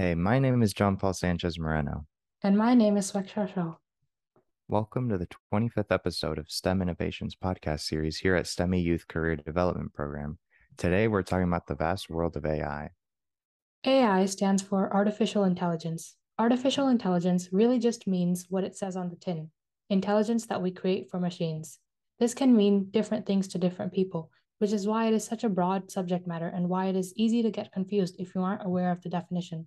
name is Jeanpaul Sanchez Moreno. And my name is Sweksha Shaw. Welcome to the 25th episode of STEM Innovations podcast series here at STEM·E Youth Career Development Program. Today, we're talking about the vast world of AI. AI stands for Artificial Intelligence. Artificial intelligence really just means what it says on the tin intelligence that we create for machines. This can mean different things to different people, which is why it is such a broad subject matter and why it is easy to get confused if you aren't aware of the definition.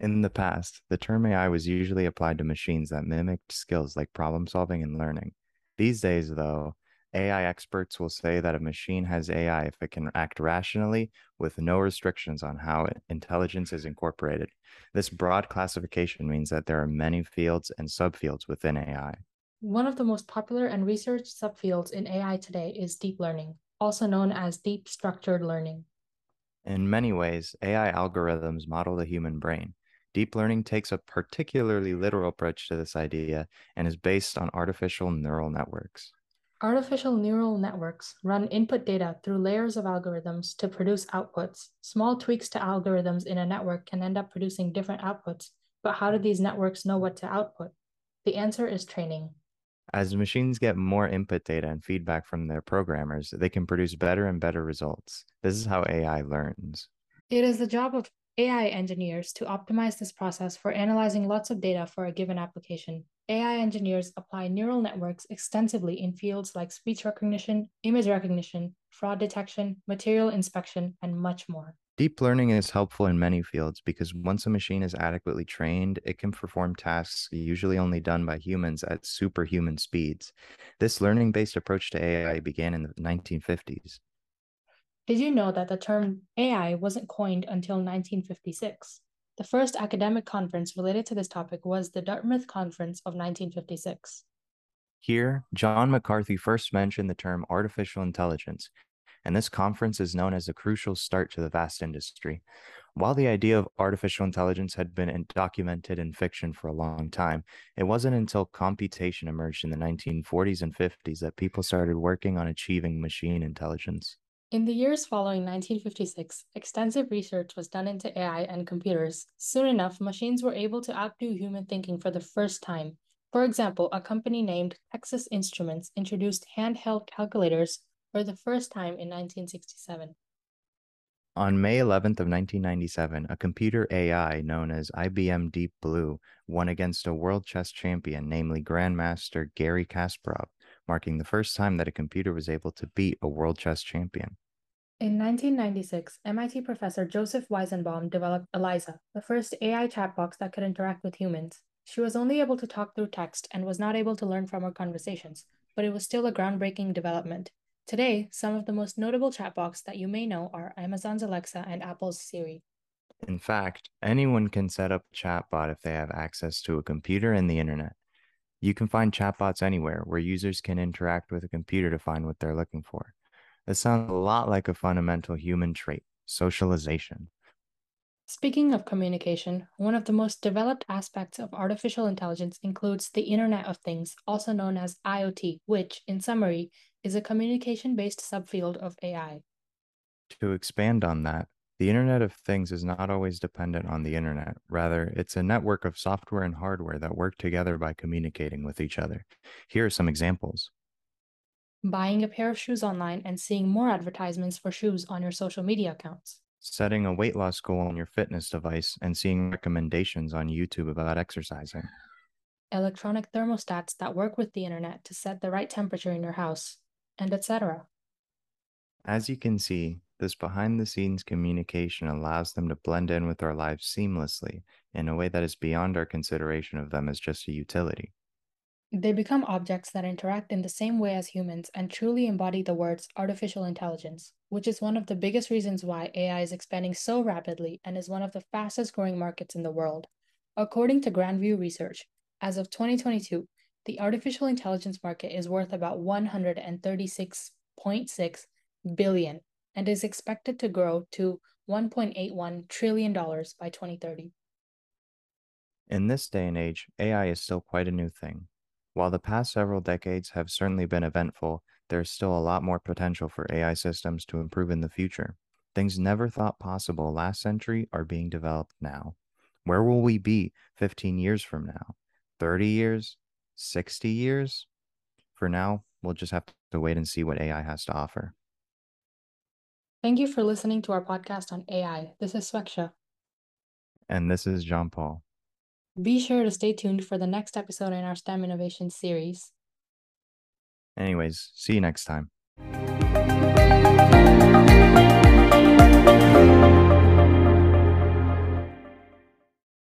In the past, the term AI was usually applied to machines that mimicked skills like problem solving and learning. These days, though, AI experts will say that a machine has AI if it can act rationally with no restrictions on how intelligence is incorporated. This broad classification means that there are many fields and subfields within AI. One of the most popular and researched subfields in AI today is deep learning, also known as deep structured learning. In many ways, AI algorithms model the human brain. Deep learning takes a particularly literal approach to this idea and is based on artificial neural networks. Artificial neural networks run input data through layers of algorithms to produce outputs. Small tweaks to algorithms in a network can end up producing different outputs, but how do hmm. these networks know what to output? The answer is training. As machines get more input data and feedback from their programmers, they can produce better and better results. This is how AI learns. It is the job of AI engineers to optimize this process for analyzing lots of data for a given application. AI engineers apply neural networks extensively in fields like speech recognition, image recognition, fraud detection, material inspection, and much more. Deep learning is helpful in many fields because once a machine is adequately trained, it can perform tasks usually only done by humans at superhuman speeds. This learning based approach to AI began in the 1950s. Did you know that the term AI wasn't coined until 1956? The first academic conference related to this topic was the Dartmouth Conference of 1956. Here, John McCarthy first mentioned the term artificial intelligence, and this conference is known as a crucial start to the vast industry. While the idea of artificial intelligence had been documented in fiction for a long time, it wasn't until computation emerged in the 1940s and 50s that people started working on achieving machine intelligence. In the years following 1956, extensive research was done into AI and computers. Soon enough, machines were able to outdo human thinking for the first time. For example, a company named Texas Instruments introduced handheld calculators for the first time in 1967. On May 11th of 1997, a computer AI known as IBM Deep Blue won against a world chess champion, namely Grandmaster Garry Kasparov, marking the first time that a computer was able to beat a world chess champion. In 1996, MIT professor Joseph Weizenbaum developed Eliza, the first AI chatbot that could interact with humans. She was only able to talk through text and was not able to learn from her conversations, but it was still a groundbreaking development. Today, some of the most notable chatbots that you may know are Amazon's Alexa and Apple's Siri. In fact, anyone can set up a chatbot if they have access to a computer and the internet. You can find chatbots anywhere where users can interact with a computer to find what they're looking for. This sounds a lot like a fundamental human trait socialization. Speaking of communication, one of the most developed aspects of artificial intelligence includes the Internet of Things, also known as IoT, which, in summary, is a communication based subfield of AI. To expand on that, the Internet of Things is not always dependent on the Internet. Rather, it's a network of software and hardware that work together by communicating with each other. Here are some examples buying a pair of shoes online and seeing more advertisements for shoes on your social media accounts, setting a weight loss goal on your fitness device and seeing recommendations on YouTube about exercising, electronic thermostats that work with the internet to set the right temperature in your house, and etc. As you can see, this behind the scenes communication allows them to blend in with our lives seamlessly in a way that is beyond our consideration of them as just a utility. They become objects that interact in the same way as humans and truly embody the words artificial intelligence, which is one of the biggest reasons why AI is expanding so rapidly and is one of the fastest growing markets in the world. According to Grand View Research, as of 2022, the artificial intelligence market is worth about 136.6 billion and is expected to grow to $1.81 trillion by 2030. In this day and age, AI is still quite a new thing. While the past several decades have certainly been eventful, there's still a lot more potential for AI systems to improve in the future. Things never thought possible last century are being developed now. Where will we be 15 years from now? 30 years? 60 years? For now, we'll just have to wait and see what AI has to offer. Thank you for listening to our podcast on AI. This is Sweksha. And this is Jeanpaul. Be sure to stay tuned for the next episode in our STEM Innovation series. Anyways, see you next time.